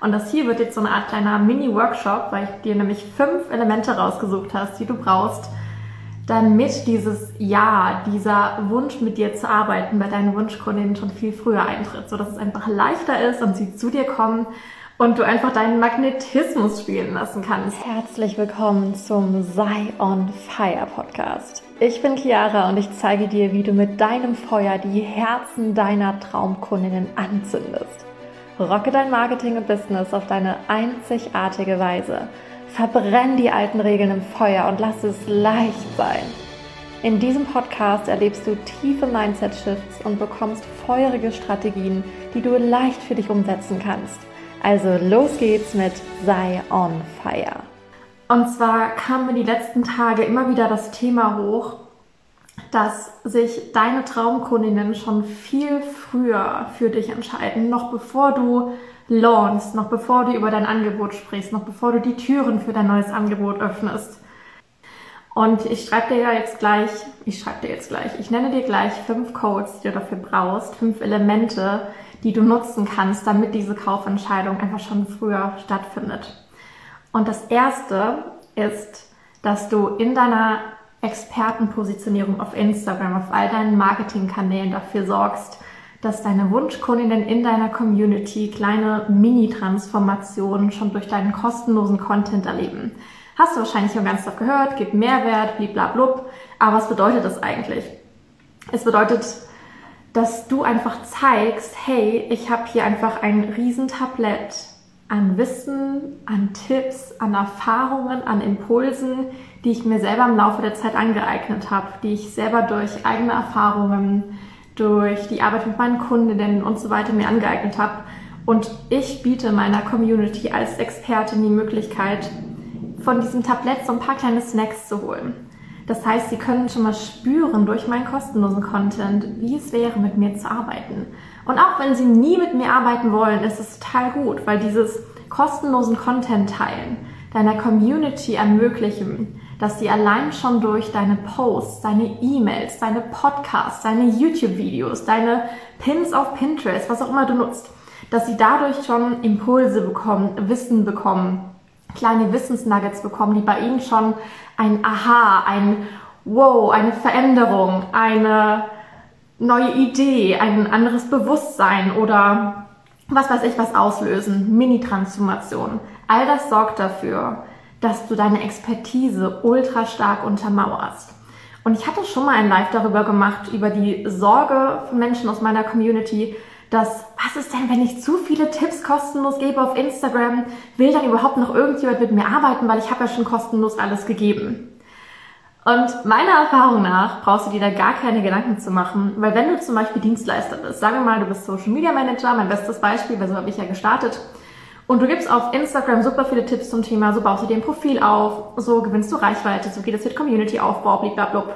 Und das hier wird jetzt so eine Art kleiner Mini-Workshop, weil ich dir nämlich fünf Elemente rausgesucht hast, die du brauchst, damit dieses Ja, dieser Wunsch mit dir zu arbeiten bei deinen Wunschkundinnen schon viel früher eintritt, so dass es einfach leichter ist und sie zu dir kommen und du einfach deinen Magnetismus spielen lassen kannst. Herzlich willkommen zum Sei on Fire Podcast. Ich bin Chiara und ich zeige dir, wie du mit deinem Feuer die Herzen deiner Traumkundinnen anzündest. Rocke dein Marketing und Business auf deine einzigartige Weise. Verbrenn die alten Regeln im Feuer und lass es leicht sein. In diesem Podcast erlebst du tiefe Mindset-Shifts und bekommst feurige Strategien, die du leicht für dich umsetzen kannst. Also los geht's mit Sei on Fire. Und zwar kam mir die letzten Tage immer wieder das Thema hoch, dass sich deine Traumkundinnen schon viel früher für dich entscheiden, noch bevor du launchst, noch bevor du über dein Angebot sprichst, noch bevor du die Türen für dein neues Angebot öffnest. Und ich schreibe dir ja jetzt gleich, ich schreibe dir jetzt gleich, ich nenne dir gleich fünf Codes, die du dafür brauchst, fünf Elemente, die du nutzen kannst, damit diese Kaufentscheidung einfach schon früher stattfindet. Und das erste ist, dass du in deiner Expertenpositionierung auf Instagram, auf all deinen Marketingkanälen dafür sorgst, dass deine Wunschkundinnen in deiner Community kleine Mini-Transformationen schon durch deinen kostenlosen Content erleben. Hast du wahrscheinlich schon ganz oft gehört, gibt Mehrwert, bliblablub. Aber was bedeutet das eigentlich? Es bedeutet, dass du einfach zeigst, hey, ich habe hier einfach ein Riesentablett an Wissen, an Tipps, an Erfahrungen, an Impulsen, die ich mir selber im Laufe der Zeit angeeignet habe, die ich selber durch eigene Erfahrungen, durch die Arbeit mit meinen Kundinnen und so weiter mir angeeignet habe. Und ich biete meiner Community als Expertin die Möglichkeit, von diesem Tablett so ein paar kleine Snacks zu holen. Das heißt, Sie können schon mal spüren durch meinen kostenlosen Content, wie es wäre, mit mir zu arbeiten. Und auch wenn Sie nie mit mir arbeiten wollen, ist es total gut, weil dieses kostenlosen Content teilen deiner Community ermöglichen, dass sie allein schon durch deine Posts, deine E-Mails, deine Podcasts, deine YouTube-Videos, deine Pins auf Pinterest, was auch immer du nutzt, dass sie dadurch schon Impulse bekommen, Wissen bekommen, kleine Wissensnuggets bekommen, die bei ihnen schon ein Aha, ein Wow, eine Veränderung, eine neue Idee, ein anderes Bewusstsein oder was weiß ich was auslösen, Mini-Transformation. All das sorgt dafür, dass du deine Expertise ultra stark untermauerst. Und ich hatte schon mal ein Live darüber gemacht, über die Sorge von Menschen aus meiner Community, dass, was ist denn, wenn ich zu viele Tipps kostenlos gebe auf Instagram, will dann überhaupt noch irgendjemand mit mir arbeiten, weil ich habe ja schon kostenlos alles gegeben. Und meiner Erfahrung nach brauchst du dir da gar keine Gedanken zu machen, weil wenn du zum Beispiel Dienstleister bist, sagen wir mal, du bist Social Media Manager, mein bestes Beispiel, weil so habe ich ja gestartet, und du gibst auf Instagram super viele Tipps zum Thema, so baust du dir ein Profil auf, so gewinnst du Reichweite, so geht es mit Community-Aufbau, blablabla.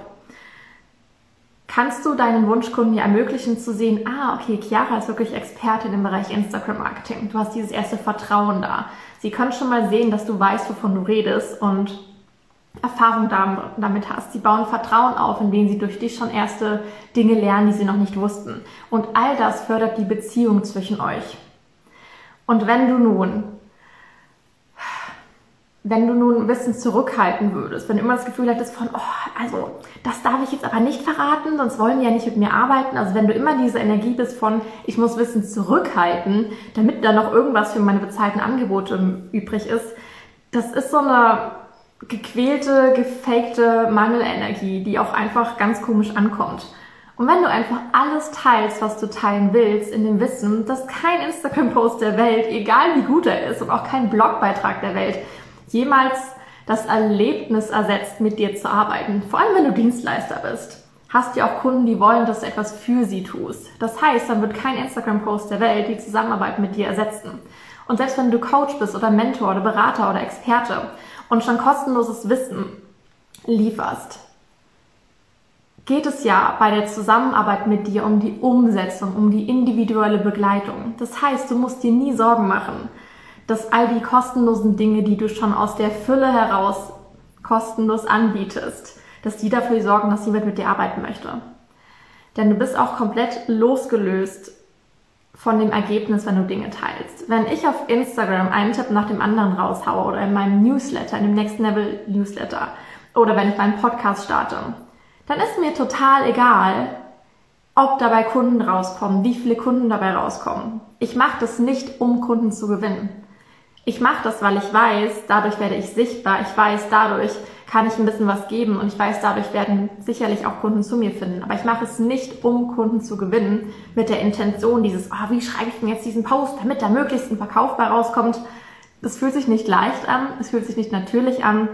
Kannst du deinen Wunschkunden ja ermöglichen zu sehen, ah, okay, Chiara ist wirklich Expertin im Bereich Instagram-Marketing. Du hast dieses erste Vertrauen da. Sie können schon mal sehen, dass du weißt, wovon du redest und Erfahrung damit hast. Sie bauen Vertrauen auf, indem sie durch dich schon erste Dinge lernen, die sie noch nicht wussten. Und all das fördert die Beziehung zwischen euch. Und wenn du nun, wenn du nun Wissen zurückhalten würdest, wenn du immer das Gefühl hättest von, oh, also das darf ich jetzt aber nicht verraten, sonst wollen die ja nicht mit mir arbeiten. Also wenn du immer diese Energie bist von, ich muss Wissen zurückhalten, damit da noch irgendwas für meine bezahlten Angebote übrig ist, das ist so eine gequälte, gefakte Mangelenergie, die auch einfach ganz komisch ankommt. Und wenn du einfach alles teilst, was du teilen willst, in dem Wissen, dass kein Instagram-Post der Welt, egal wie gut er ist und auch kein Blogbeitrag der Welt, jemals das Erlebnis ersetzt, mit dir zu arbeiten, vor allem wenn du Dienstleister bist, hast du auch Kunden, die wollen, dass du etwas für sie tust. Das heißt, dann wird kein Instagram-Post der Welt die Zusammenarbeit mit dir ersetzen. Und selbst wenn du Coach bist oder Mentor oder Berater oder Experte und schon kostenloses Wissen lieferst, geht es ja bei der Zusammenarbeit mit dir um die Umsetzung, um die individuelle Begleitung. Das heißt, du musst dir nie Sorgen machen, dass all die kostenlosen Dinge, die du schon aus der Fülle heraus kostenlos anbietest, dass die dafür sorgen, dass jemand mit dir arbeiten möchte. Denn du bist auch komplett losgelöst von dem Ergebnis, wenn du Dinge teilst. Wenn ich auf Instagram einen Tipp nach dem anderen raushaue oder in meinem Newsletter, in dem Next Level Newsletter oder wenn ich meinen Podcast starte, dann ist mir total egal, ob dabei Kunden rauskommen, wie viele Kunden dabei rauskommen. Ich mache das nicht, um Kunden zu gewinnen. Ich mache das, weil ich weiß, dadurch werde ich sichtbar. Ich weiß, dadurch kann ich ein bisschen was geben und ich weiß, dadurch werden sicherlich auch Kunden zu mir finden. Aber ich mache es nicht, um Kunden zu gewinnen, mit der Intention dieses, oh, wie schreibe ich denn jetzt diesen Post, damit da möglichst ein Verkauf bei rauskommt. Das fühlt sich nicht leicht an, es fühlt sich nicht natürlich an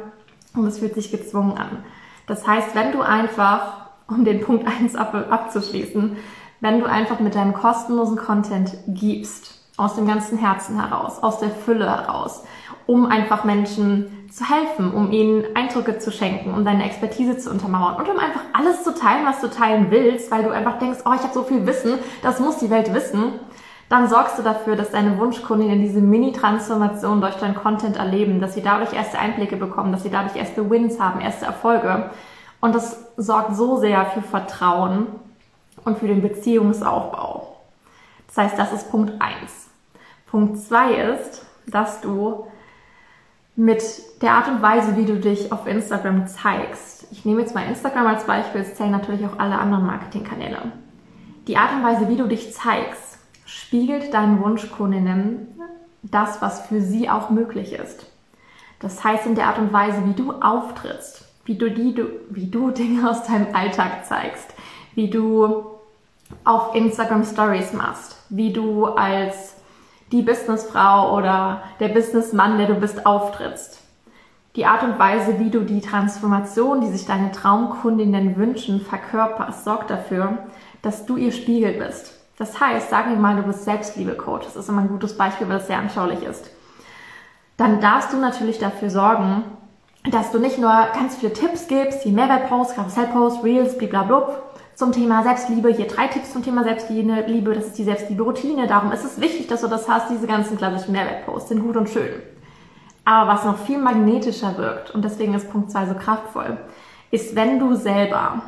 und es fühlt sich gezwungen an. Das heißt, wenn du einfach, um den Punkt eins ab, abzuschließen, wenn du einfach mit deinem kostenlosen Content gibst, aus dem ganzen Herzen heraus, aus der Fülle heraus, um einfach Menschen zu helfen, um ihnen Eindrücke zu schenken, um deine Expertise zu untermauern und um einfach alles zu teilen, was du teilen willst, weil du einfach denkst, oh, ich habe so viel Wissen, das muss die Welt wissen, dann sorgst du dafür, dass deine Wunschkundinnen diese Mini-Transformation durch deinen Content erleben, dass sie dadurch erste Einblicke bekommen, dass sie dadurch erste Wins haben, erste Erfolge. Und das sorgt so sehr für Vertrauen und für den Beziehungsaufbau. Das heißt, das ist Punkt eins. Punkt zwei ist, dass du mit der Art und Weise, wie du dich auf Instagram zeigst. Ich nehme jetzt mal Instagram als Beispiel, es zählen natürlich auch alle anderen Marketingkanäle. Die Art und Weise, wie du dich zeigst, spiegelt deinen Wunschkundinnen das, was für sie auch möglich ist. Das heißt, in der Art und Weise, wie du auftrittst, wie du, die, du, wie du Dinge aus deinem Alltag zeigst, wie du auf Instagram Stories machst, wie du als die Businessfrau oder der Businessmann, der du bist, auftrittst. Die Art und Weise, wie du die Transformation, die sich deine Traumkundinnen wünschen, verkörperst, sorgt dafür, dass du ihr Spiegel bist. Das heißt, sagen wir mal, du bist Selbstliebe-Coach. Das ist immer ein gutes Beispiel, weil es sehr anschaulich ist. Dann darfst du natürlich dafür sorgen, dass du nicht nur ganz viele Tipps gibst, die Mehrwertposts, Karussellposts, Reels, blablabla, zum Thema Selbstliebe. Hier drei Tipps zum Thema Selbstliebe. Das ist die Selbstliebe-Routine. Darum ist es wichtig, dass du das hast. Diese ganzen klassischen Mehrwertposts sind gut und schön. Aber was noch viel magnetischer wirkt, und deswegen ist Punkt 2 so kraftvoll, ist, wenn du selber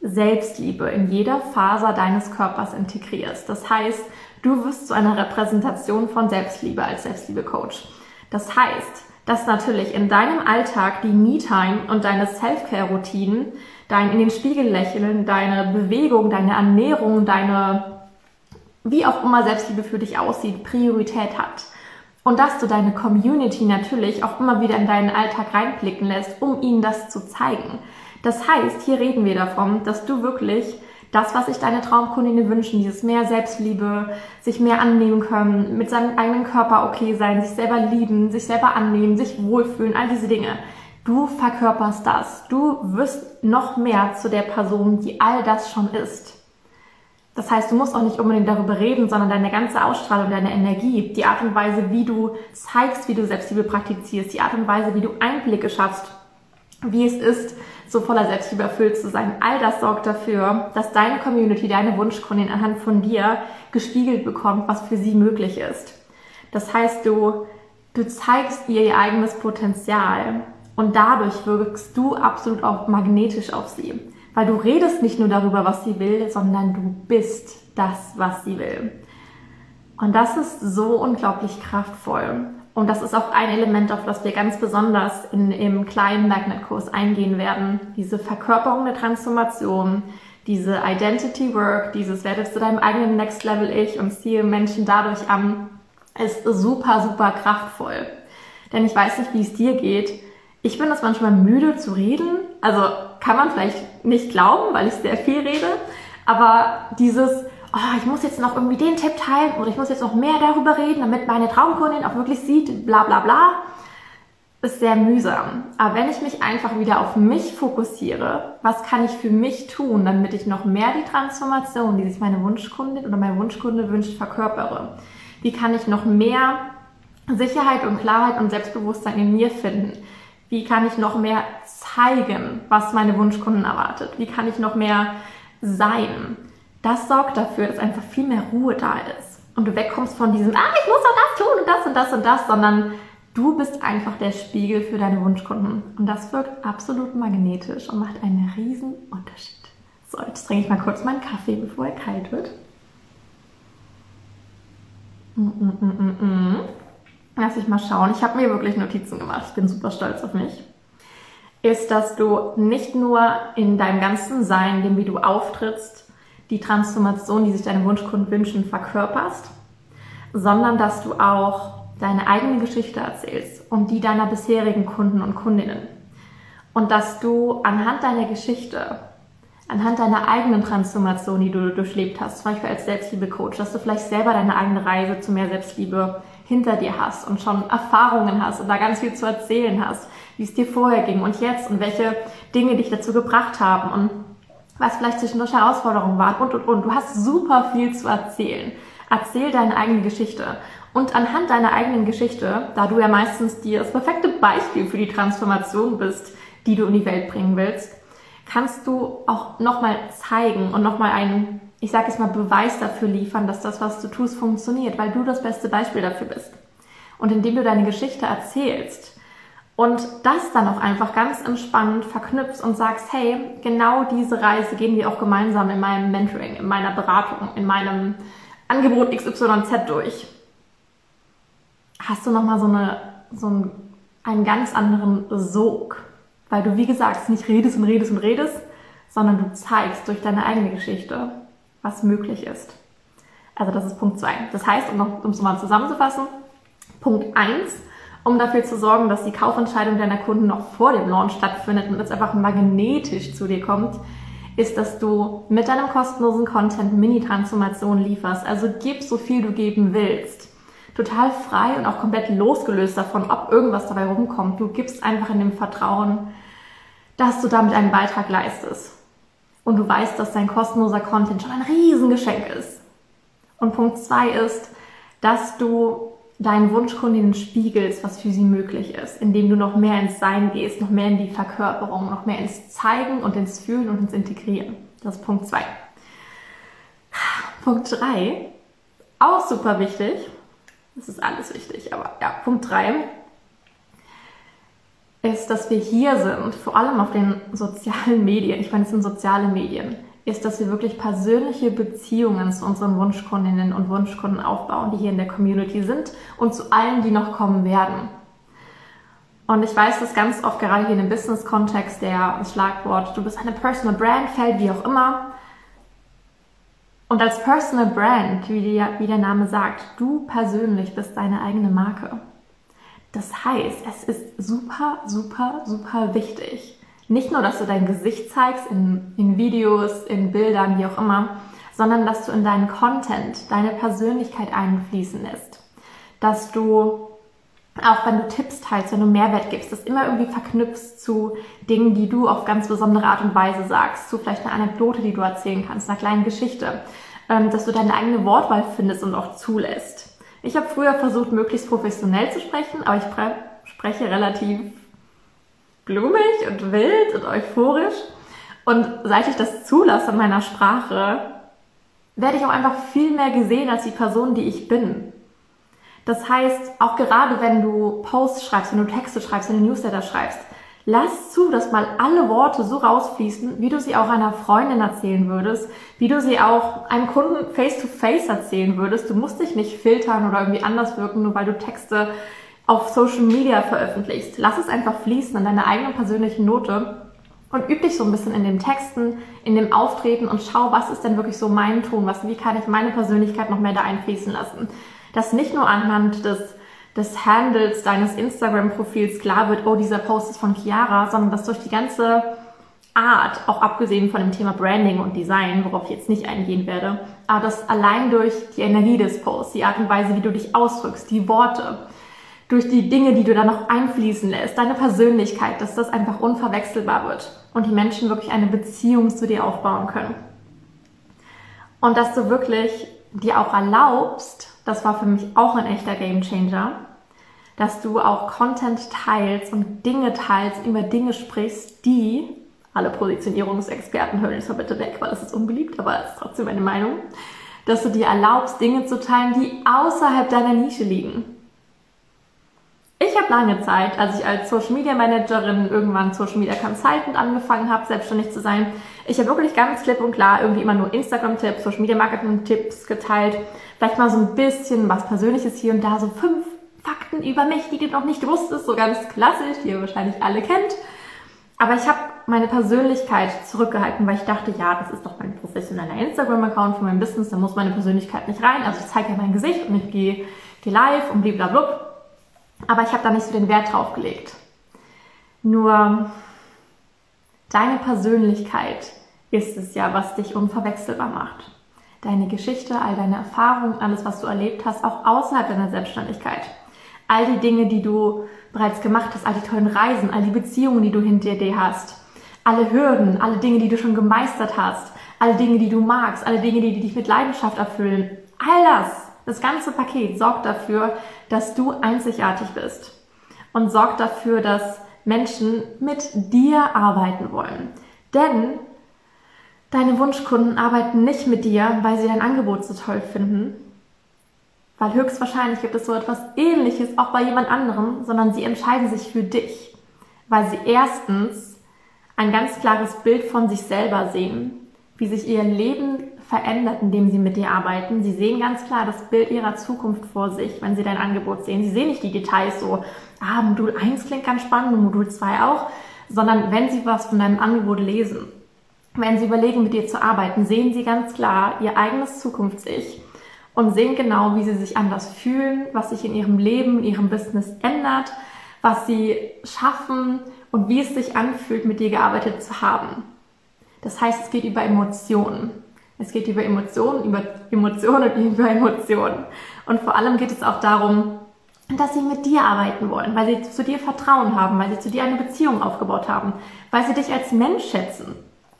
Selbstliebe in jeder Faser deines Körpers integrierst. Das heißt, du wirst zu einer Repräsentation von Selbstliebe als Selbstliebe-Coach. Das heißt, dass natürlich in deinem Alltag die Me-Time und deine Self-Care-Routinen dein in den Spiegel lächeln, deine Bewegung, deine Ernährung, deine, wie auch immer Selbstliebe für dich aussieht, Priorität hat. Und dass du deine Community natürlich auch immer wieder in deinen Alltag reinblicken lässt, um ihnen das zu zeigen. Das heißt, hier reden wir davon, dass du wirklich das, was sich deine Traumkundinnen wünschen, dieses mehr Selbstliebe, sich mehr annehmen können, mit seinem eigenen Körper okay sein, sich selber lieben, sich selber annehmen, sich wohlfühlen, all diese Dinge. Du verkörperst das. Du wirst noch mehr zu der Person, die all das schon ist. Das heißt, du musst auch nicht unbedingt darüber reden, sondern deine ganze Ausstrahlung, deine Energie, die Art und Weise, wie du zeigst, wie du Selbstliebe praktizierst, die Art und Weise, wie du Einblicke schaffst, wie es ist, so voller Selbstliebe erfüllt zu sein. All das sorgt dafür, dass deine Community, deine Wunschkundin anhand von dir gespiegelt bekommt, was für sie möglich ist. Das heißt, du, du zeigst ihr ihr eigenes Potenzial und dadurch wirkst du absolut auch magnetisch auf sie. Weil du redest nicht nur darüber, was sie will, sondern du bist das, was sie will. Und das ist so unglaublich kraftvoll. Und das ist auch ein Element, auf das wir ganz besonders in, im kleinen Magnet-Kurs eingehen werden. Diese Verkörperung der Transformation, diese Identity Work, dieses werde zu deinem eigenen Next Level Ich und ziehe Menschen dadurch an, ist super, super kraftvoll. Denn ich weiß nicht, wie es dir geht, ich bin das manchmal müde zu reden. Also kann man vielleicht nicht glauben, weil ich sehr viel rede. Aber dieses, oh, ich muss jetzt noch irgendwie den Tipp teilen oder ich muss jetzt noch mehr darüber reden, damit meine Traumkundin auch wirklich sieht, bla bla bla, ist sehr mühsam. Aber wenn ich mich einfach wieder auf mich fokussiere, was kann ich für mich tun, damit ich noch mehr die Transformation, die sich meine Wunschkundin oder mein Wunschkunde wünscht, verkörpere? Wie kann ich noch mehr Sicherheit und Klarheit und Selbstbewusstsein in mir finden? Wie kann ich noch mehr zeigen, was meine Wunschkunden erwartet? Wie kann ich noch mehr sein? Das sorgt dafür, dass einfach viel mehr Ruhe da ist. Und du wegkommst von diesem, ah, ich muss doch das tun und das und das und das, sondern du bist einfach der Spiegel für deine Wunschkunden. Und das wirkt absolut magnetisch und macht einen riesen Unterschied. So, jetzt trinke ich mal kurz meinen Kaffee, bevor er kalt wird. Mm, mm, mm, mm. Lass ich mal schauen. Ich habe mir wirklich Notizen gemacht. Ich bin super stolz auf mich. Ist, dass du nicht nur in deinem ganzen Sein, dem wie du auftrittst, die Transformation, die sich deine Wunschkunden wünschen, verkörperst, sondern dass du auch deine eigene Geschichte erzählst und die deiner bisherigen Kunden und Kundinnen. Und dass du anhand deiner Geschichte, anhand deiner eigenen Transformation, die du durchlebt hast, zum Beispiel als Selbstliebe-Coach, dass du vielleicht selber deine eigene Reise zu mehr Selbstliebe hinter dir hast und schon Erfahrungen hast und da ganz viel zu erzählen hast, wie es dir vorher ging und jetzt und welche Dinge dich dazu gebracht haben und was vielleicht zwischendurch Herausforderungen waren und und und. Du hast super viel zu erzählen. Erzähl deine eigene Geschichte. Und anhand deiner eigenen Geschichte, da du ja meistens dir das perfekte Beispiel für die Transformation bist, die du in die Welt bringen willst, kannst du auch nochmal zeigen und nochmal einen, ich sage jetzt mal, Beweis dafür liefern, dass das, was du tust, funktioniert, weil du das beste Beispiel dafür bist. Und indem du deine Geschichte erzählst und das dann auch einfach ganz entspannt verknüpfst und sagst, hey, genau diese Reise gehen wir auch gemeinsam in meinem Mentoring, in meiner Beratung, in meinem Angebot XYZ durch, hast du nochmal so, eine, so einen, einen ganz anderen Sog. Weil du, wie gesagt, nicht redest und redest und redest, sondern du zeigst durch deine eigene Geschichte, was möglich ist. Also das ist Punkt zwei. Das heißt, um noch, um es mal zusammenzufassen, Punkt eins, um dafür zu sorgen, dass die Kaufentscheidung deiner Kunden noch vor dem Launch stattfindet und es einfach magnetisch zu dir kommt, ist, dass du mit deinem kostenlosen Content Mini-Transformation lieferst. Also gib so viel du geben willst total frei und auch komplett losgelöst davon, ob irgendwas dabei rumkommt. Du gibst einfach in dem Vertrauen, dass du damit einen Beitrag leistest. Und du weißt, dass dein kostenloser Content schon ein Riesengeschenk ist. Und Punkt zwei ist, dass du deinen Wunschkundinnen spiegelst, was für sie möglich ist, indem du noch mehr ins Sein gehst, noch mehr in die Verkörperung, noch mehr ins Zeigen und ins Fühlen und ins Integrieren. Das ist Punkt zwei. Punkt drei, auch super wichtig, das ist alles wichtig. Aber ja, Punkt 3 ist, dass wir hier sind, vor allem auf den sozialen Medien, ich meine, es sind soziale Medien, ist, dass wir wirklich persönliche Beziehungen zu unseren Wunschkundinnen und Wunschkunden aufbauen, die hier in der Community sind und zu allen, die noch kommen werden. Und ich weiß, dass ganz oft gerade hier in dem Business-Kontext der Schlagwort, du bist eine Personal Brand fällt, wie auch immer. Und als Personal Brand, wie, der Name sagt, du persönlich bist deine eigene Marke. Das heißt, es ist super, super, super wichtig. Nicht nur, dass du dein Gesicht zeigst in, in Videos, in Bildern, wie auch immer, sondern dass du in deinen Content deine Persönlichkeit einfließen lässt. Dass du auch wenn du Tipps teilst, wenn du Mehrwert gibst, das immer irgendwie verknüpfst zu Dingen, die du auf ganz besondere Art und Weise sagst, zu vielleicht einer Anekdote, die du erzählen kannst, einer kleinen Geschichte, ähm, dass du deine eigene Wortwahl findest und auch zulässt. Ich habe früher versucht, möglichst professionell zu sprechen, aber ich spreche relativ blumig und wild und euphorisch. Und seit ich das zulasse in meiner Sprache, werde ich auch einfach viel mehr gesehen als die Person, die ich bin. Das heißt, auch gerade wenn du Posts schreibst, wenn du Texte schreibst, wenn du Newsletter schreibst, lass zu, dass mal alle Worte so rausfließen, wie du sie auch einer Freundin erzählen würdest, wie du sie auch einem Kunden face to face erzählen würdest. Du musst dich nicht filtern oder irgendwie anders wirken, nur weil du Texte auf Social Media veröffentlichst. Lass es einfach fließen in deiner eigenen persönlichen Note und üb dich so ein bisschen in den Texten, in dem Auftreten und schau, was ist denn wirklich so mein Ton, was, wie kann ich meine Persönlichkeit noch mehr da einfließen lassen dass nicht nur anhand des, des Handles deines Instagram-Profils klar wird, oh, dieser Post ist von Chiara, sondern dass durch die ganze Art, auch abgesehen von dem Thema Branding und Design, worauf ich jetzt nicht eingehen werde, aber dass allein durch die Energie des Posts, die Art und Weise, wie du dich ausdrückst, die Worte, durch die Dinge, die du da noch einfließen lässt, deine Persönlichkeit, dass das einfach unverwechselbar wird und die Menschen wirklich eine Beziehung zu dir aufbauen können. Und dass du wirklich dir auch erlaubst, das war für mich auch ein echter Game Changer, dass du auch Content teilst und Dinge teilst, über Dinge sprichst, die alle Positionierungsexperten hören es mal bitte weg, weil das ist unbeliebt, aber das ist trotzdem meine Meinung, dass du dir erlaubst, Dinge zu teilen, die außerhalb deiner Nische liegen. Ich habe lange Zeit, als ich als Social Media Managerin irgendwann Social Media Consultant angefangen habe, selbstständig zu sein, ich habe wirklich ganz klipp und klar irgendwie immer nur Instagram-Tipps, Social Media Marketing-Tipps geteilt. Vielleicht mal so ein bisschen was Persönliches hier und da, so fünf Fakten über mich, die du noch nicht wusstest, so ganz klassisch, die ihr wahrscheinlich alle kennt. Aber ich habe meine Persönlichkeit zurückgehalten, weil ich dachte, ja, das ist doch mein professioneller Instagram-Account für mein Business, da muss meine Persönlichkeit nicht rein. Also ich zeige ja mein Gesicht und ich gehe, gehe live und blablabla. Aber ich habe da nicht so den Wert drauf gelegt. Nur deine Persönlichkeit ist es ja, was dich unverwechselbar macht. Deine Geschichte, all deine Erfahrungen, alles, was du erlebt hast, auch außerhalb deiner Selbstständigkeit. All die Dinge, die du bereits gemacht hast, all die tollen Reisen, all die Beziehungen, die du hinter dir hast, alle Hürden, alle Dinge, die du schon gemeistert hast, alle Dinge, die du magst, alle Dinge, die dich mit Leidenschaft erfüllen, all das, das ganze Paket sorgt dafür, dass du einzigartig bist und sorgt dafür, dass Menschen mit dir arbeiten wollen. Denn deine Wunschkunden arbeiten nicht mit dir, weil sie dein Angebot so toll finden, weil höchstwahrscheinlich gibt es so etwas Ähnliches auch bei jemand anderem, sondern sie entscheiden sich für dich, weil sie erstens ein ganz klares Bild von sich selber sehen, wie sich ihr Leben verändert, indem sie mit dir arbeiten. Sie sehen ganz klar das Bild ihrer Zukunft vor sich, wenn sie dein Angebot sehen. Sie sehen nicht die Details so, ah, Modul 1 klingt ganz spannend und Modul 2 auch, sondern wenn sie was von deinem Angebot lesen, wenn sie überlegen, mit dir zu arbeiten, sehen sie ganz klar ihr eigenes Zukunfts-Ich und sehen genau, wie sie sich anders fühlen, was sich in ihrem Leben, in ihrem Business ändert, was sie schaffen und wie es sich anfühlt, mit dir gearbeitet zu haben. Das heißt, es geht über Emotionen. Es geht über Emotionen, über Emotionen und über Emotionen. Und vor allem geht es auch darum, dass sie mit dir arbeiten wollen, weil sie zu dir Vertrauen haben, weil sie zu dir eine Beziehung aufgebaut haben, weil sie dich als Mensch schätzen,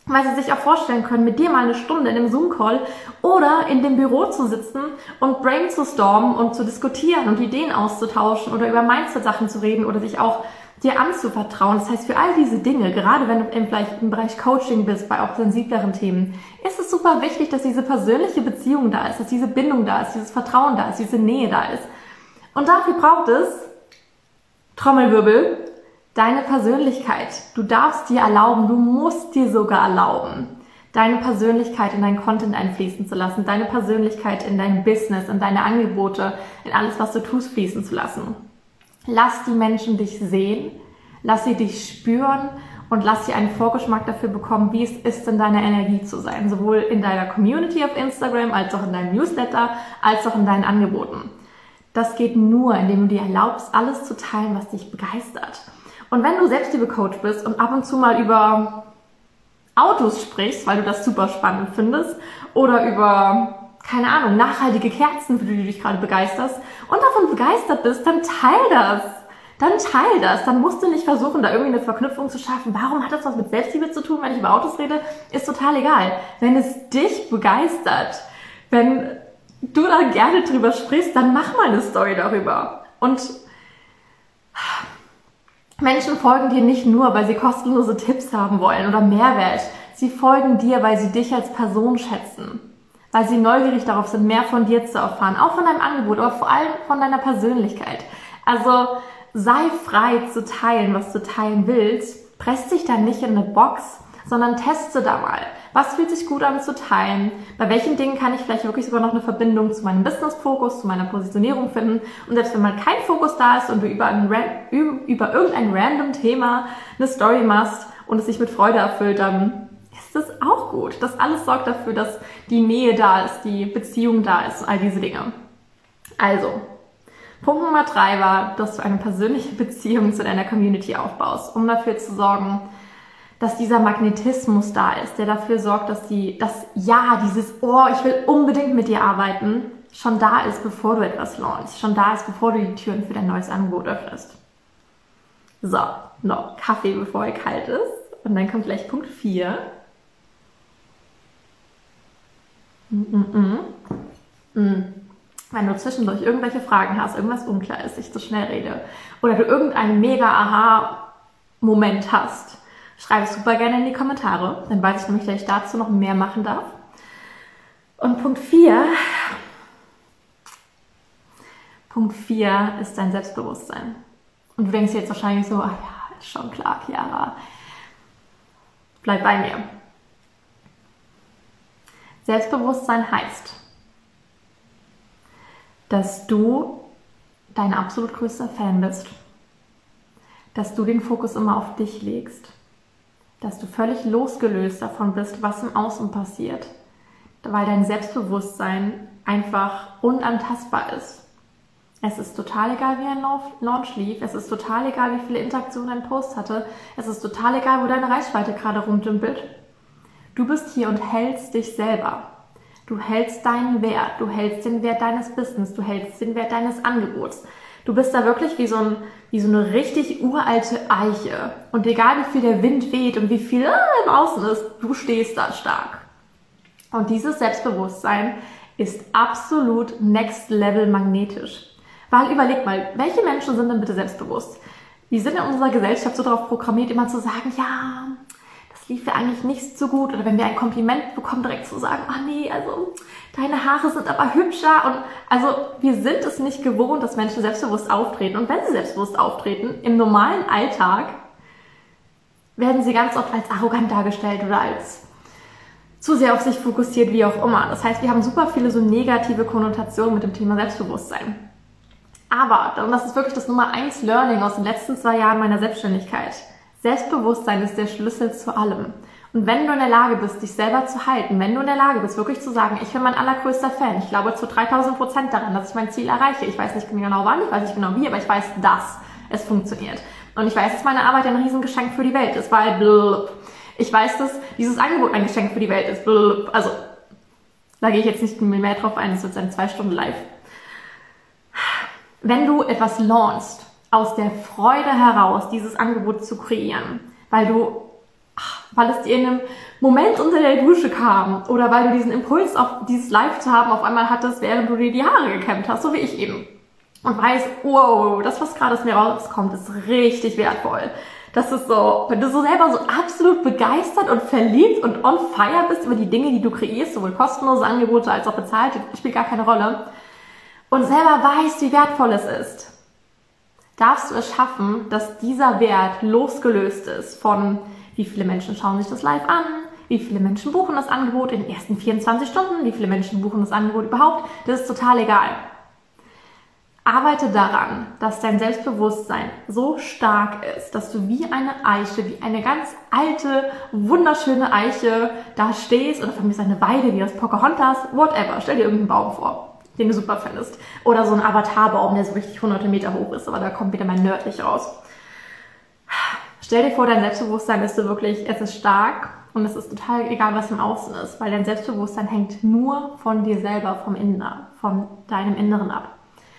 weil sie sich auch vorstellen können, mit dir mal eine Stunde in einem Zoom-Call oder in dem Büro zu sitzen und Brain zu stormen und zu diskutieren und Ideen auszutauschen oder über Mindset-Sachen zu reden oder sich auch dir anzuvertrauen. Das heißt, für all diese Dinge, gerade wenn du vielleicht im Bereich Coaching bist, bei auch sensibleren Themen, ist es super wichtig, dass diese persönliche Beziehung da ist, dass diese Bindung da ist, dieses Vertrauen da ist, diese Nähe da ist. Und dafür braucht es, Trommelwirbel, deine Persönlichkeit. Du darfst dir erlauben, du musst dir sogar erlauben, deine Persönlichkeit in deinen Content einfließen zu lassen, deine Persönlichkeit in dein Business, in deine Angebote, in alles, was du tust, fließen zu lassen. Lass die Menschen dich sehen, lass sie dich spüren und lass sie einen Vorgeschmack dafür bekommen, wie es ist, in deiner Energie zu sein. Sowohl in deiner Community auf Instagram, als auch in deinem Newsletter, als auch in deinen Angeboten. Das geht nur, indem du dir erlaubst, alles zu teilen, was dich begeistert. Und wenn du Selbstliebe-Coach bist und ab und zu mal über Autos sprichst, weil du das super spannend findest, oder über keine Ahnung, nachhaltige Kerzen, für die du dich gerade begeisterst und davon begeistert bist, dann teil das. Dann teil das. Dann musst du nicht versuchen, da irgendwie eine Verknüpfung zu schaffen. Warum hat das was mit Selbstliebe zu tun, wenn ich über Autos rede? Ist total egal. Wenn es dich begeistert, wenn du da gerne drüber sprichst, dann mach mal eine Story darüber. Und Menschen folgen dir nicht nur, weil sie kostenlose Tipps haben wollen oder Mehrwert. Sie folgen dir, weil sie dich als Person schätzen weil sie neugierig darauf sind, mehr von dir zu erfahren, auch von deinem Angebot, aber vor allem von deiner Persönlichkeit. Also sei frei zu teilen, was du teilen willst. Press dich da nicht in eine Box, sondern teste da mal. Was fühlt sich gut an zu teilen? Bei welchen Dingen kann ich vielleicht wirklich sogar noch eine Verbindung zu meinem Business-Fokus, zu meiner Positionierung finden? Und selbst wenn mal kein Fokus da ist und du über, ein, über irgendein random Thema eine Story machst und es sich mit Freude erfüllt, dann ist das auch gut. Das alles sorgt dafür, dass die Nähe da ist, die Beziehung da ist, all diese Dinge. Also, Punkt Nummer drei war, dass du eine persönliche Beziehung zu deiner Community aufbaust, um dafür zu sorgen, dass dieser Magnetismus da ist, der dafür sorgt, dass die, das Ja, dieses Oh, ich will unbedingt mit dir arbeiten, schon da ist, bevor du etwas launchst, schon da ist, bevor du die Türen für dein neues Angebot öffnest. So, noch Kaffee, bevor er kalt ist. Und dann kommt gleich Punkt vier. Mm -mm. Wenn du zwischendurch irgendwelche Fragen hast, irgendwas unklar ist, ich zu schnell rede oder du irgendeinen mega Aha-Moment hast, schreib es super gerne in die Kommentare. Dann weiß ich nämlich, dass ich dazu noch mehr machen darf. Und Punkt 4. Punkt 4 ist dein Selbstbewusstsein. Und du denkst jetzt wahrscheinlich so, ach ja, ist schon klar, Chiara. Bleib bei mir. Selbstbewusstsein heißt, dass du dein absolut größter Fan bist, dass du den Fokus immer auf dich legst, dass du völlig losgelöst davon bist, was im Außen passiert, weil dein Selbstbewusstsein einfach unantastbar ist. Es ist total egal, wie ein Launch lief. Es ist total egal, wie viele Interaktionen ein Post hatte. Es ist total egal, wo deine Reichweite gerade rumdümpelt. Du bist hier und hältst dich selber. Du hältst deinen Wert. Du hältst den Wert deines Business. Du hältst den Wert deines Angebots. Du bist da wirklich wie so, ein, wie so eine richtig uralte Eiche. Und egal, wie viel der Wind weht und wie viel äh, im Außen ist, du stehst da stark. Und dieses Selbstbewusstsein ist absolut next level magnetisch. Weil überleg mal, welche Menschen sind denn bitte selbstbewusst? Wir sind in unserer Gesellschaft so darauf programmiert, immer zu sagen, ja, lief ja eigentlich nicht so gut. Oder wenn wir ein Kompliment bekommen, direkt zu sagen, ah nee, also deine Haare sind aber hübscher. Und also wir sind es nicht gewohnt, dass Menschen selbstbewusst auftreten. Und wenn sie selbstbewusst auftreten, im normalen Alltag, werden sie ganz oft als arrogant dargestellt oder als zu sehr auf sich fokussiert, wie auch immer. Das heißt, wir haben super viele so negative Konnotationen mit dem Thema Selbstbewusstsein. Aber, und das ist wirklich das Nummer eins Learning aus den letzten zwei Jahren meiner Selbstständigkeit. Selbstbewusstsein ist der Schlüssel zu allem. Und wenn du in der Lage bist, dich selber zu halten, wenn du in der Lage bist, wirklich zu sagen, ich bin mein allergrößter Fan, ich glaube zu 3000 Prozent daran, dass ich mein Ziel erreiche. Ich weiß nicht genau wann, ich weiß nicht genau wie, aber ich weiß, dass es funktioniert. Und ich weiß, dass meine Arbeit ein Riesengeschenk für die Welt ist, weil blub. ich weiß, dass dieses Angebot ein Geschenk für die Welt ist. Blub. Also, da gehe ich jetzt nicht mehr drauf ein, es wird ein zwei Stunden live wenn du etwas launchst, aus der Freude heraus, dieses Angebot zu kreieren, weil du, ach, weil es dir in einem Moment unter der Dusche kam oder weil du diesen Impuls auf dieses Live zu haben auf einmal hattest, während du dir die Haare gekämmt hast, so wie ich eben. Und weißt, wow, das, was gerade aus mir rauskommt, ist richtig wertvoll. Das ist so, wenn du so selber so absolut begeistert und verliebt und on fire bist über die Dinge, die du kreierst, sowohl kostenlose Angebote als auch bezahlte, spielt gar keine Rolle und selber weißt, wie wertvoll es ist, darfst du es schaffen, dass dieser Wert losgelöst ist von wie viele Menschen schauen sich das live an, wie viele Menschen buchen das Angebot in den ersten 24 Stunden, wie viele Menschen buchen das Angebot überhaupt, das ist total egal. Arbeite daran, dass dein Selbstbewusstsein so stark ist, dass du wie eine Eiche, wie eine ganz alte, wunderschöne Eiche da stehst oder von mir ist eine Weide wie das Pocahontas, whatever. Stell dir irgendeinen Baum vor den du super findest. Oder so ein Avatarbaum, der so richtig hunderte Meter hoch ist, aber da kommt wieder mein nördlich raus. Stell dir vor, dein Selbstbewusstsein ist so wirklich, es ist stark und es ist total egal, was im Außen ist, weil dein Selbstbewusstsein hängt nur von dir selber, vom Innen, von deinem Inneren ab.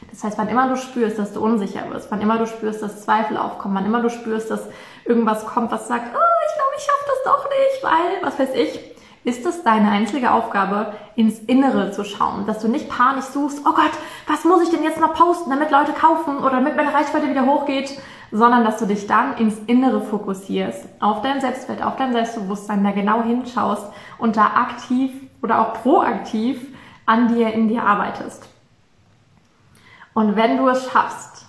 Das heißt, wann immer du spürst, dass du unsicher wirst, wann immer du spürst, dass Zweifel aufkommen, wann immer du spürst, dass irgendwas kommt, was sagt, oh, ich glaube, ich schaffe das doch nicht, weil, was weiß ich, ist es deine einzige Aufgabe, ins Innere zu schauen, dass du nicht panisch suchst, oh Gott, was muss ich denn jetzt noch posten, damit Leute kaufen oder damit meine Reichweite wieder hochgeht, sondern dass du dich dann ins Innere fokussierst, auf dein Selbstwert, auf dein Selbstbewusstsein, da genau hinschaust und da aktiv oder auch proaktiv an dir, in dir arbeitest. Und wenn du es schaffst,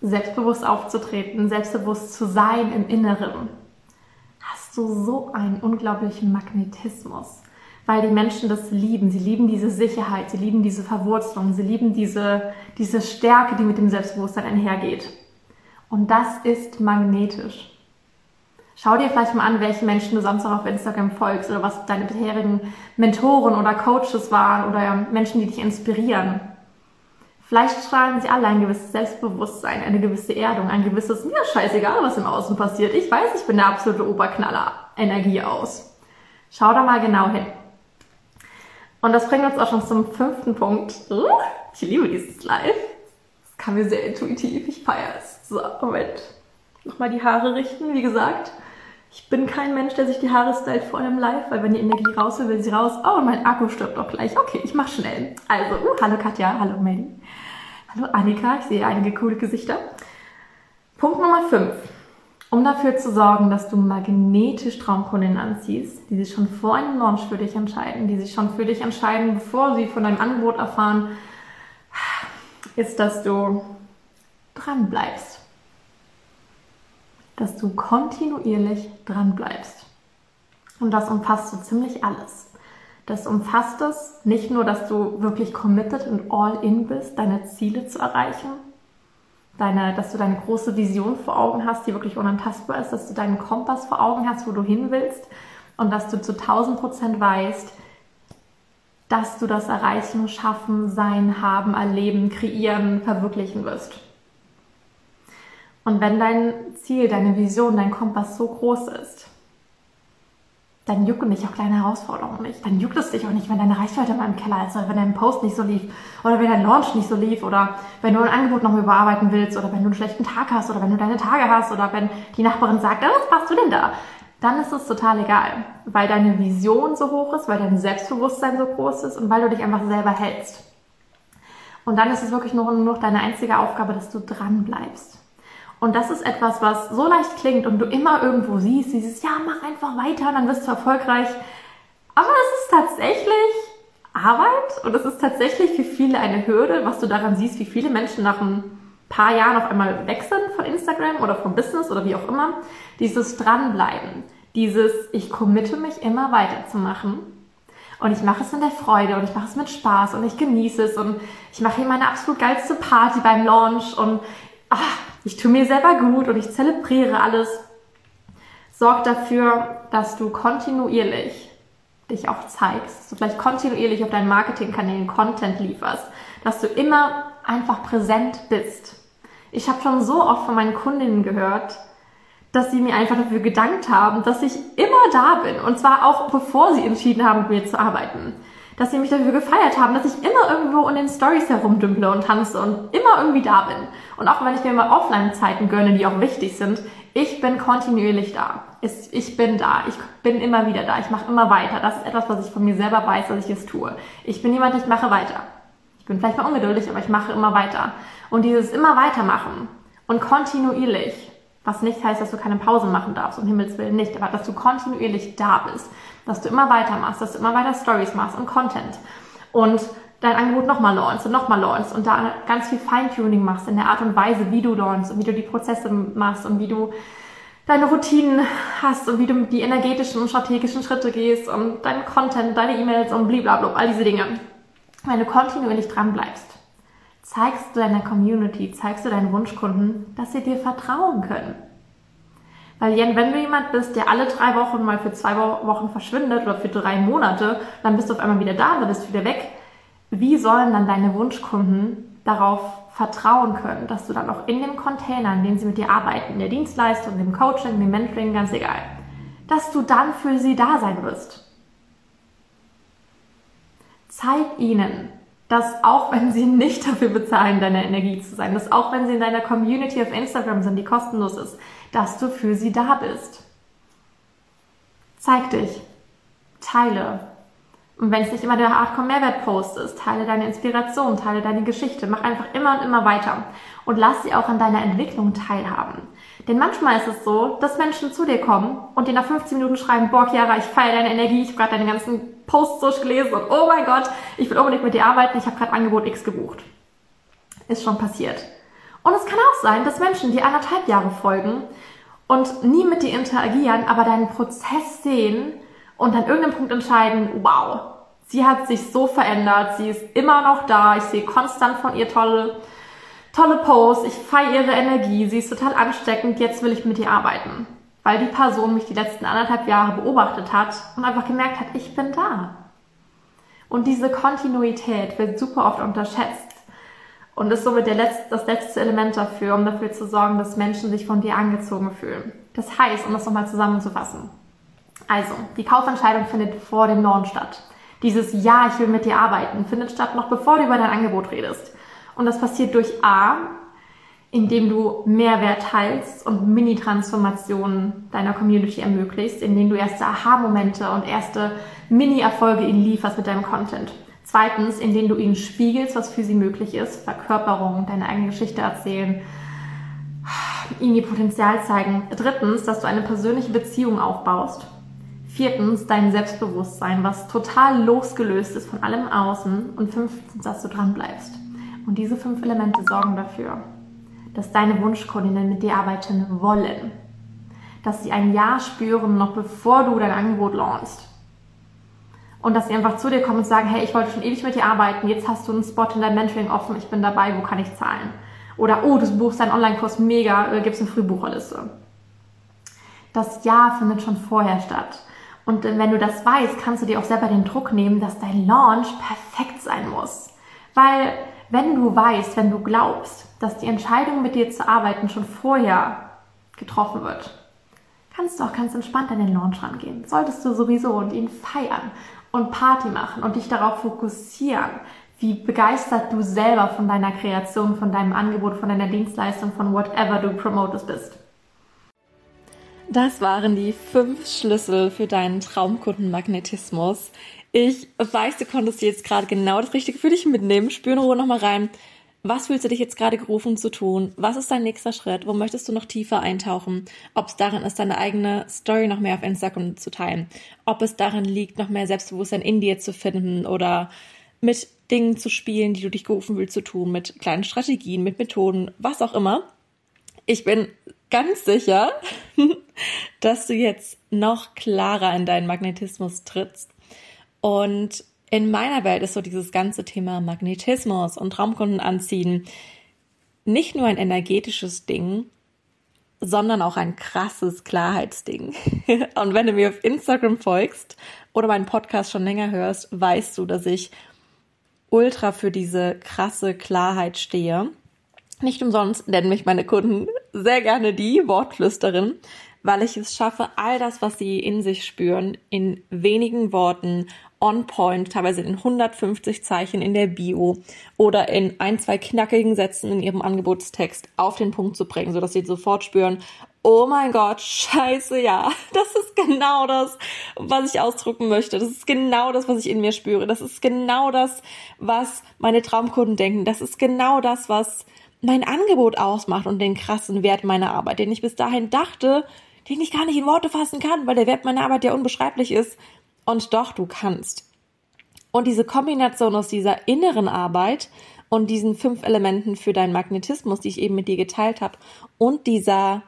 selbstbewusst aufzutreten, selbstbewusst zu sein im Inneren, du so einen unglaublichen Magnetismus, weil die Menschen das lieben. Sie lieben diese Sicherheit, sie lieben diese Verwurzelung, sie lieben diese, diese Stärke, die mit dem Selbstbewusstsein einhergeht. Und das ist magnetisch. Schau dir vielleicht mal an, welche Menschen du sonst noch auf Instagram folgst oder was deine bisherigen Mentoren oder Coaches waren oder Menschen, die dich inspirieren. Vielleicht strahlen sie alle ein gewisses Selbstbewusstsein, eine gewisse Erdung, ein gewisses, mir scheißegal, was im Außen passiert. Ich weiß, ich bin der absolute Oberknaller. Energie aus. Schau da mal genau hin. Und das bringt uns auch schon zum fünften Punkt. Ich liebe dieses Live. Das kam mir sehr intuitiv. Ich feiere es. So, Moment. Nochmal die Haare richten. Wie gesagt, ich bin kein Mensch, der sich die Haare stylt vor einem Live, weil wenn die Energie raus will, will sie raus. Oh, mein Akku stirbt doch gleich. Okay, ich mach schnell. Also, uh, hallo Katja, hallo Melly. Hallo Annika, ich sehe einige coole Gesichter. Punkt Nummer 5. Um dafür zu sorgen, dass du magnetisch Traumkundinnen anziehst, die sich schon vor einem Launch für dich entscheiden, die sich schon für dich entscheiden, bevor sie von deinem Angebot erfahren, ist, dass du dran bleibst. Dass du kontinuierlich dran bleibst. Und das umfasst so ziemlich alles. Das umfasst es nicht nur, dass du wirklich committed und all in bist, deine Ziele zu erreichen, deine, dass du deine große Vision vor Augen hast, die wirklich unantastbar ist, dass du deinen Kompass vor Augen hast, wo du hin willst und dass du zu 1000 Prozent weißt, dass du das erreichen, schaffen, sein, haben, erleben, kreieren, verwirklichen wirst. Und wenn dein Ziel, deine Vision, dein Kompass so groß ist, dann jucken dich auch kleine Herausforderungen nicht. Dann juckt es dich auch nicht, wenn deine Reichweite mal im Keller ist oder wenn dein Post nicht so lief oder wenn dein Launch nicht so lief oder wenn du ein Angebot noch überarbeiten willst oder wenn du einen schlechten Tag hast oder wenn du deine Tage hast oder wenn die Nachbarin sagt, oh, was machst du denn da? Dann ist es total egal, weil deine Vision so hoch ist, weil dein Selbstbewusstsein so groß ist und weil du dich einfach selber hältst. Und dann ist es wirklich nur noch deine einzige Aufgabe, dass du dran bleibst. Und das ist etwas, was so leicht klingt und du immer irgendwo siehst, dieses, ja, mach einfach weiter, dann wirst du erfolgreich. Aber es ist tatsächlich Arbeit und es ist tatsächlich für viele eine Hürde, was du daran siehst, wie viele Menschen nach ein paar Jahren auf einmal wechseln von Instagram oder vom Business oder wie auch immer. Dieses Dranbleiben, dieses, ich committe mich immer weiterzumachen und ich mache es in der Freude und ich mache es mit Spaß und ich genieße es und ich mache hier meine absolut geilste Party beim Launch und ach, ich tue mir selber gut und ich zelebriere alles, sorgt dafür, dass du kontinuierlich dich auch zeigst, dass du vielleicht kontinuierlich auf deinen Marketingkanälen Content lieferst, dass du immer einfach präsent bist. Ich habe schon so oft von meinen Kundinnen gehört, dass sie mir einfach dafür gedankt haben, dass ich immer da bin. Und zwar auch bevor sie entschieden haben, mit mir zu arbeiten dass sie mich dafür gefeiert haben, dass ich immer irgendwo in den Stories herumdümple und tanze und immer irgendwie da bin. Und auch wenn ich mir mal Offline-Zeiten gönne, die auch wichtig sind, ich bin kontinuierlich da. Ich bin da. Ich bin immer wieder da. Ich mache immer weiter. Das ist etwas, was ich von mir selber weiß, dass ich es tue. Ich bin jemand, ich mache weiter. Ich bin vielleicht mal ungeduldig, aber ich mache immer weiter. Und dieses immer weitermachen und kontinuierlich, was nicht heißt, dass du keine Pause machen darfst, um Himmels Willen nicht, aber dass du kontinuierlich da bist, dass du immer weitermachst, dass du immer weiter Stories machst und Content und dein Angebot nochmal launchst und nochmal launchst und da ganz viel Feintuning machst in der Art und Weise, wie du launchst und wie du die Prozesse machst und wie du deine Routinen hast und wie du die energetischen und strategischen Schritte gehst und deinen Content, deine E-Mails und blablabla, all diese Dinge. Wenn du kontinuierlich dran bleibst, zeigst du deiner Community, zeigst du deinen Wunschkunden, dass sie dir vertrauen können. Weil Jen, wenn du jemand bist, der alle drei Wochen mal für zwei Wochen verschwindet oder für drei Monate, dann bist du auf einmal wieder da, dann bist du wieder weg. Wie sollen dann deine Wunschkunden darauf vertrauen können, dass du dann auch in dem Container, in dem sie mit dir arbeiten, in der Dienstleistung, dem Coaching, dem Mentoring, ganz egal, dass du dann für sie da sein wirst. Zeig ihnen, dass auch wenn sie nicht dafür bezahlen, deine Energie zu sein, dass auch wenn sie in deiner Community auf Instagram sind, die kostenlos ist, dass du für sie da bist. Zeig dich, teile. Und wenn es nicht immer der Hardcore-Mehrwert-Post ist, teile deine Inspiration, teile deine Geschichte, mach einfach immer und immer weiter und lass sie auch an deiner Entwicklung teilhaben. Denn manchmal ist es so, dass Menschen zu dir kommen und dir nach 15 Minuten schreiben, boah, Chiara, ich feiere deine Energie, ich habe gerade deine ganzen Posts durchgelesen und oh mein Gott, ich will unbedingt mit dir arbeiten, ich habe gerade Angebot X gebucht. Ist schon passiert. Und es kann auch sein, dass Menschen dir anderthalb Jahre folgen und nie mit dir interagieren, aber deinen Prozess sehen und an irgendeinem Punkt entscheiden, wow, sie hat sich so verändert, sie ist immer noch da, ich sehe konstant von ihr tolle tolle Post, ich feiere ihre Energie, sie ist total ansteckend, jetzt will ich mit ihr arbeiten. Weil die Person mich die letzten anderthalb Jahre beobachtet hat und einfach gemerkt hat, ich bin da. Und diese Kontinuität wird super oft unterschätzt und ist somit letzte, das letzte Element dafür, um dafür zu sorgen, dass Menschen sich von dir angezogen fühlen. Das heißt, um das nochmal zusammenzufassen. Also, die Kaufentscheidung findet vor dem Launch statt. Dieses Ja, ich will mit dir arbeiten, findet statt noch bevor du über dein Angebot redest. Und das passiert durch A, indem du Mehrwert teilst und Mini-Transformationen deiner Community ermöglicht, indem du erste Aha-Momente und erste Mini-Erfolge ihnen lieferst mit deinem Content. Zweitens, indem du ihnen spiegelst, was für sie möglich ist, Verkörperung, deine eigene Geschichte erzählen, ihnen ihr Potenzial zeigen. Drittens, dass du eine persönliche Beziehung aufbaust. Viertens, dein Selbstbewusstsein, was total losgelöst ist von allem Außen. Und fünftens, dass du dran bleibst. Und diese fünf Elemente sorgen dafür, dass deine Wunschkundinnen mit dir arbeiten wollen. Dass sie ein Ja spüren, noch bevor du dein Angebot launchst. Und dass sie einfach zu dir kommen und sagen, hey, ich wollte schon ewig mit dir arbeiten, jetzt hast du einen Spot in deinem Mentoring offen, ich bin dabei, wo kann ich zahlen? Oder, oh, du buchst deinen Online-Kurs mega, äh, gibst eine Frühbucherliste. Das Ja findet schon vorher statt. Und wenn du das weißt, kannst du dir auch selber den Druck nehmen, dass dein Launch perfekt sein muss. Weil wenn du weißt, wenn du glaubst, dass die Entscheidung mit dir zu arbeiten schon vorher getroffen wird, kannst du auch ganz entspannt an den Launch rangehen. Solltest du sowieso und ihn feiern und Party machen und dich darauf fokussieren, wie begeistert du selber von deiner Kreation, von deinem Angebot, von deiner Dienstleistung, von whatever du promotest bist. Das waren die fünf Schlüssel für deinen Traumkundenmagnetismus. Ich weiß, du konntest jetzt gerade genau das Richtige für dich mitnehmen. Spür in Ruhe nochmal rein. Was fühlst du dich jetzt gerade gerufen zu tun? Was ist dein nächster Schritt? Wo möchtest du noch tiefer eintauchen? Ob es darin ist, deine eigene Story noch mehr auf Instagram zu teilen? Ob es darin liegt, noch mehr Selbstbewusstsein in dir zu finden oder mit Dingen zu spielen, die du dich gerufen willst zu tun, mit kleinen Strategien, mit Methoden, was auch immer. Ich bin ganz sicher, dass du jetzt noch klarer in deinen Magnetismus trittst. Und in meiner Welt ist so dieses ganze Thema Magnetismus und Traumkunden anziehen nicht nur ein energetisches Ding, sondern auch ein krasses Klarheitsding. Und wenn du mir auf Instagram folgst oder meinen Podcast schon länger hörst, weißt du, dass ich ultra für diese krasse Klarheit stehe. Nicht umsonst nennen mich meine Kunden sehr gerne die Wortflüsterin, weil ich es schaffe, all das, was sie in sich spüren, in wenigen Worten on point, teilweise in 150 Zeichen in der Bio oder in ein, zwei knackigen Sätzen in ihrem Angebotstext auf den Punkt zu bringen, sodass sie sofort spüren, oh mein Gott, scheiße, ja, das ist genau das, was ich ausdrücken möchte. Das ist genau das, was ich in mir spüre. Das ist genau das, was meine Traumkunden denken. Das ist genau das, was mein Angebot ausmacht und den krassen Wert meiner Arbeit, den ich bis dahin dachte, den ich gar nicht in Worte fassen kann, weil der Wert meiner Arbeit ja unbeschreiblich ist. Und doch, du kannst. Und diese Kombination aus dieser inneren Arbeit und diesen fünf Elementen für deinen Magnetismus, die ich eben mit dir geteilt habe, und dieser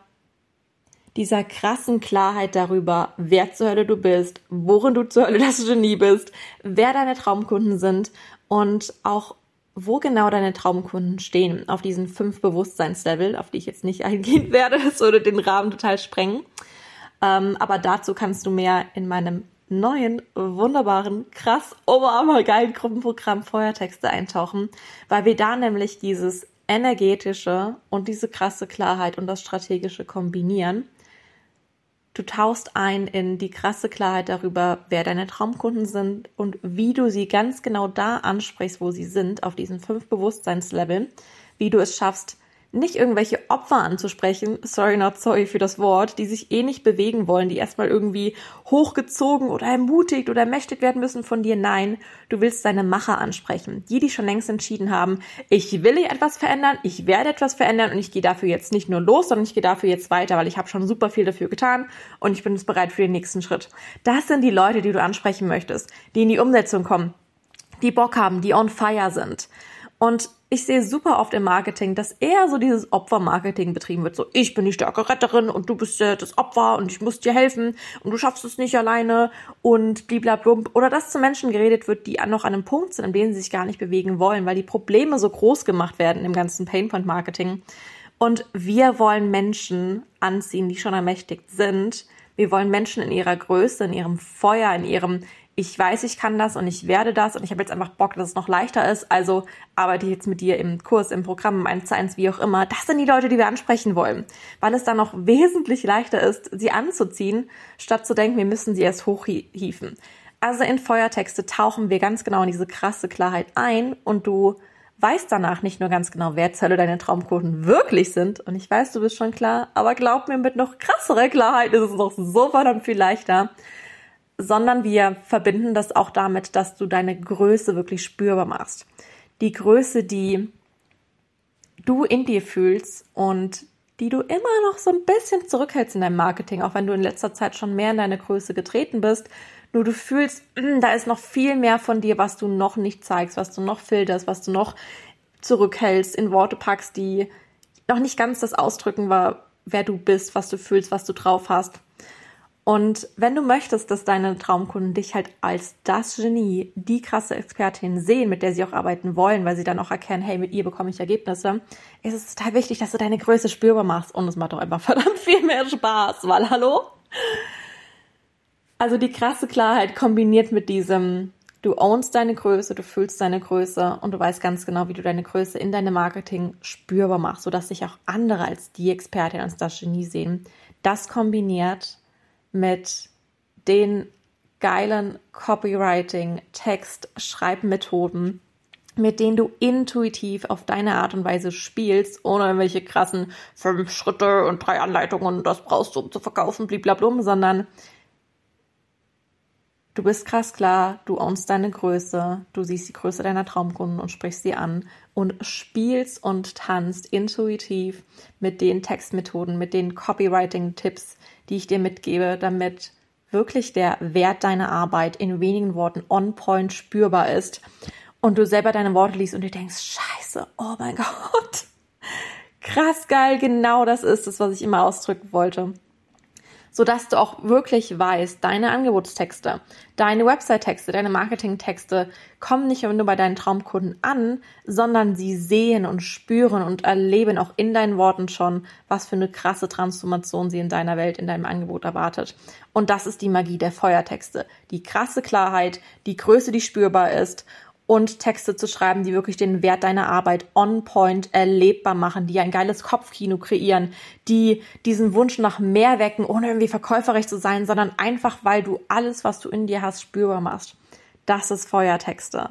dieser krassen Klarheit darüber, wer zur Hölle du bist, worin du zur Hölle das Genie bist, wer deine Traumkunden sind und auch wo genau deine Traumkunden stehen auf diesen fünf Bewusstseinslevel, auf die ich jetzt nicht eingehen werde, das würde den Rahmen total sprengen. Ähm, aber dazu kannst du mehr in meinem neuen, wunderbaren, krass, oberhammer geilen Gruppenprogramm Feuertexte eintauchen, weil wir da nämlich dieses energetische und diese krasse Klarheit und das strategische kombinieren. Du tauchst ein in die krasse Klarheit darüber, wer deine Traumkunden sind und wie du sie ganz genau da ansprichst, wo sie sind, auf diesen fünf Bewusstseinsleveln, wie du es schaffst, nicht irgendwelche Opfer anzusprechen, sorry not sorry für das Wort, die sich eh nicht bewegen wollen, die erstmal irgendwie hochgezogen oder ermutigt oder ermächtigt werden müssen von dir. Nein, du willst deine Macher ansprechen. Die, die schon längst entschieden haben, ich will etwas verändern, ich werde etwas verändern und ich gehe dafür jetzt nicht nur los, sondern ich gehe dafür jetzt weiter, weil ich habe schon super viel dafür getan und ich bin jetzt bereit für den nächsten Schritt. Das sind die Leute, die du ansprechen möchtest, die in die Umsetzung kommen, die Bock haben, die on fire sind. Und ich sehe super oft im Marketing, dass eher so dieses Opfermarketing betrieben wird. So, ich bin die starke Retterin und du bist äh, das Opfer und ich muss dir helfen und du schaffst es nicht alleine und bliblablump. Oder dass zu Menschen geredet wird, die noch an einem Punkt sind, an dem sie sich gar nicht bewegen wollen, weil die Probleme so groß gemacht werden im ganzen Painpoint-Marketing. Und wir wollen Menschen anziehen, die schon ermächtigt sind. Wir wollen Menschen in ihrer Größe, in ihrem Feuer, in ihrem ich weiß, ich kann das und ich werde das und ich habe jetzt einfach Bock, dass es noch leichter ist, also arbeite ich jetzt mit dir im Kurs, im Programm, im 1 zu 1, wie auch immer. Das sind die Leute, die wir ansprechen wollen, weil es dann noch wesentlich leichter ist, sie anzuziehen, statt zu denken, wir müssen sie erst hochhieven. Also in Feuertexte tauchen wir ganz genau in diese krasse Klarheit ein und du weißt danach nicht nur ganz genau, wer Zölle deine Traumquoten wirklich sind. Und ich weiß, du bist schon klar, aber glaub mir, mit noch krasserer Klarheit ist es noch so verdammt viel leichter sondern wir verbinden das auch damit, dass du deine Größe wirklich spürbar machst. Die Größe, die du in dir fühlst und die du immer noch so ein bisschen zurückhältst in deinem Marketing, auch wenn du in letzter Zeit schon mehr in deine Größe getreten bist. Nur du fühlst, hm, da ist noch viel mehr von dir, was du noch nicht zeigst, was du noch filterst, was du noch zurückhältst, in Worte packst, die noch nicht ganz das Ausdrücken war, wer du bist, was du fühlst, was du drauf hast. Und wenn du möchtest, dass deine Traumkunden dich halt als das Genie, die krasse Expertin sehen, mit der sie auch arbeiten wollen, weil sie dann auch erkennen, hey, mit ihr bekomme ich Ergebnisse, ist es total wichtig, dass du deine Größe spürbar machst. Und es macht doch einfach verdammt viel mehr Spaß, weil hallo? Also die krasse Klarheit kombiniert mit diesem, du ownst deine Größe, du fühlst deine Größe und du weißt ganz genau, wie du deine Größe in deinem Marketing spürbar machst, sodass sich auch andere als die Expertin, als das Genie sehen. Das kombiniert mit den geilen Copywriting, Text, Schreibmethoden, mit denen du intuitiv auf deine Art und Weise spielst, ohne irgendwelche krassen fünf Schritte und drei Anleitungen das brauchst du, um zu verkaufen, bliblablum, sondern du bist krass klar, du ownst deine Größe, du siehst die Größe deiner Traumkunden und sprichst sie an und spielst und tanzt intuitiv mit den Textmethoden, mit den Copywriting-Tipps, die ich dir mitgebe, damit wirklich der Wert deiner Arbeit in wenigen Worten on point spürbar ist und du selber deine Worte liest und dir denkst, scheiße, oh mein Gott, krass geil, genau das ist es, was ich immer ausdrücken wollte sodass du auch wirklich weißt, deine Angebotstexte, deine Website-Texte, deine Marketing-Texte kommen nicht nur bei deinen Traumkunden an, sondern sie sehen und spüren und erleben auch in deinen Worten schon, was für eine krasse Transformation sie in deiner Welt, in deinem Angebot erwartet. Und das ist die Magie der Feuertexte. Die krasse Klarheit, die Größe, die spürbar ist und Texte zu schreiben, die wirklich den Wert deiner Arbeit on point erlebbar machen, die ein geiles Kopfkino kreieren, die diesen Wunsch nach mehr wecken, ohne irgendwie verkäuferisch zu sein, sondern einfach, weil du alles, was du in dir hast, spürbar machst. Das ist Feuertexte.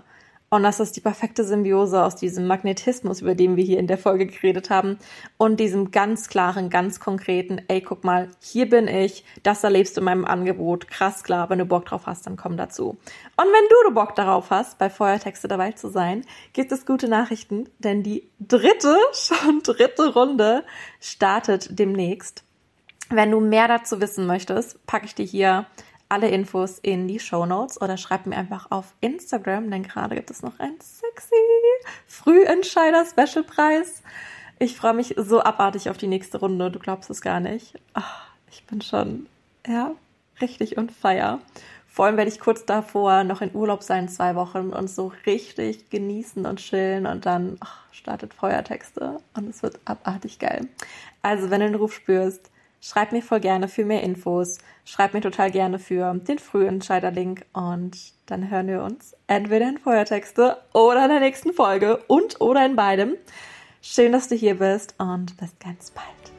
Und das ist die perfekte Symbiose aus diesem Magnetismus, über den wir hier in der Folge geredet haben, und diesem ganz klaren, ganz konkreten, ey, guck mal, hier bin ich, das erlebst du in meinem Angebot, krass klar, wenn du Bock drauf hast, dann komm dazu. Und wenn du Bock darauf hast, bei Feuertexte dabei zu sein, gibt es gute Nachrichten, denn die dritte, schon dritte Runde startet demnächst. Wenn du mehr dazu wissen möchtest, packe ich dir hier alle Infos in die Show Notes oder schreib mir einfach auf Instagram, denn gerade gibt es noch einen sexy Frühentscheider Special Preis. Ich freue mich so abartig auf die nächste Runde. Du glaubst es gar nicht. Ach, ich bin schon, ja, richtig und feier. Vor allem werde ich kurz davor noch in Urlaub sein, zwei Wochen und so richtig genießen und chillen und dann ach, startet Feuertexte und es wird abartig geil. Also, wenn du den Ruf spürst, Schreib mir voll gerne für mehr Infos. Schreib mir total gerne für den Frühentscheider-Link und dann hören wir uns entweder in Feuertexte oder in der nächsten Folge und oder in beidem. Schön, dass du hier bist und bis ganz bald.